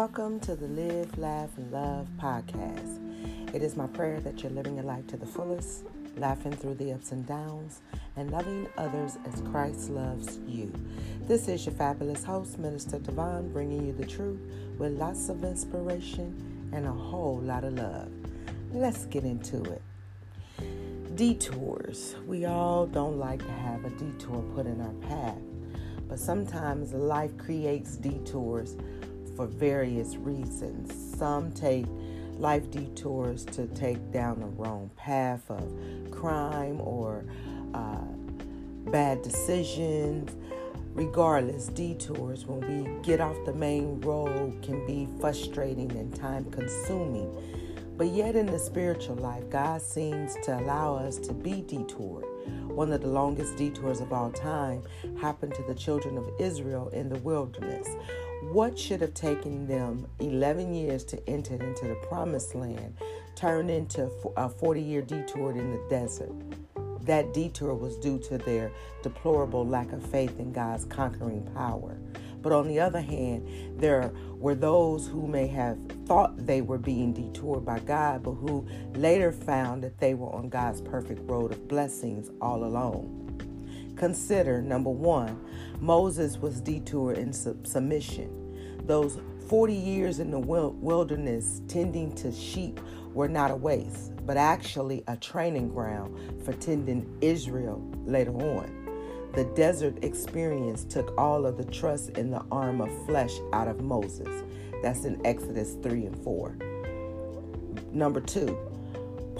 Welcome to the Live, Laugh, and Love podcast. It is my prayer that you're living your life to the fullest, laughing through the ups and downs, and loving others as Christ loves you. This is your fabulous host, Minister Devon, bringing you the truth with lots of inspiration and a whole lot of love. Let's get into it. Detours. We all don't like to have a detour put in our path, but sometimes life creates detours for various reasons. Some take life detours to take down the wrong path of crime or uh, bad decisions. Regardless, detours when we get off the main road can be frustrating and time consuming. But yet, in the spiritual life, God seems to allow us to be detoured. One of the longest detours of all time happened to the children of Israel in the wilderness. What should have taken them 11 years to enter into the promised land turned into a 40 year detour in the desert. That detour was due to their deplorable lack of faith in God's conquering power. But on the other hand, there were those who may have thought they were being detoured by God, but who later found that they were on God's perfect road of blessings all along. Consider number one, Moses was detoured in submission. Those 40 years in the wilderness tending to sheep were not a waste, but actually a training ground for tending Israel later on. The desert experience took all of the trust in the arm of flesh out of Moses. That's in Exodus 3 and 4. Number two,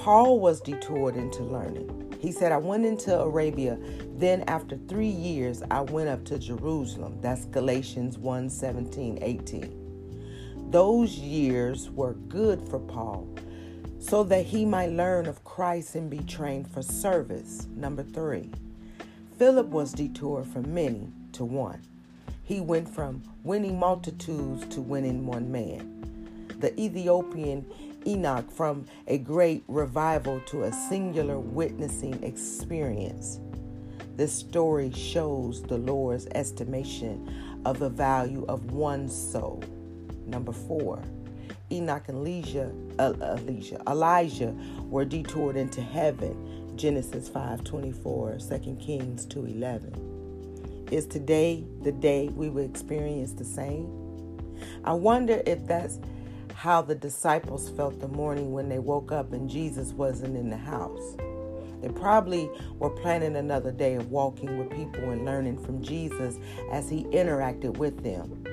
Paul was detoured into learning. He said, I went into Arabia, then after three years, I went up to Jerusalem. That's Galatians 1 17, 18. Those years were good for Paul so that he might learn of Christ and be trained for service. Number three, Philip was detoured from many to one. He went from winning multitudes to winning one man. The Ethiopian eunuch from a great revival to a singular witnessing experience. This story shows the Lord's estimation of the value of one soul. Number four, Enoch and Elijah, uh, Elijah, Elijah were detoured into heaven Genesis 5:24, 2 Kings 2:11. Is today the day we will experience the same? I wonder if that's how the disciples felt the morning when they woke up and Jesus wasn't in the house. They probably were planning another day of walking with people and learning from Jesus as he interacted with them.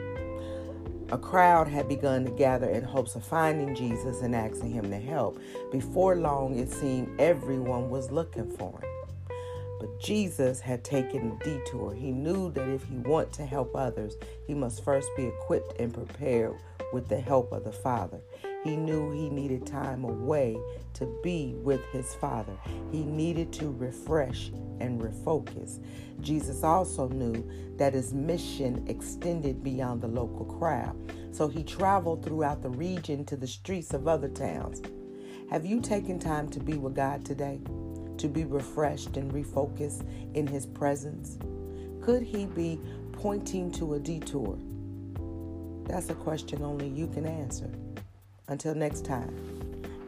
A crowd had begun to gather in hopes of finding Jesus and asking him to help. Before long, it seemed everyone was looking for him. But Jesus had taken a detour. He knew that if he wanted to help others, he must first be equipped and prepared with the help of the Father. He knew he needed time away to be with his Father. He needed to refresh and refocus. Jesus also knew that his mission extended beyond the local crowd, so he traveled throughout the region to the streets of other towns. Have you taken time to be with God today? To be refreshed and refocused in his presence? Could he be pointing to a detour? That's a question only you can answer. Until next time,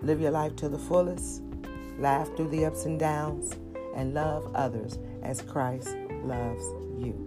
live your life to the fullest, laugh through the ups and downs, and love others as Christ loves you.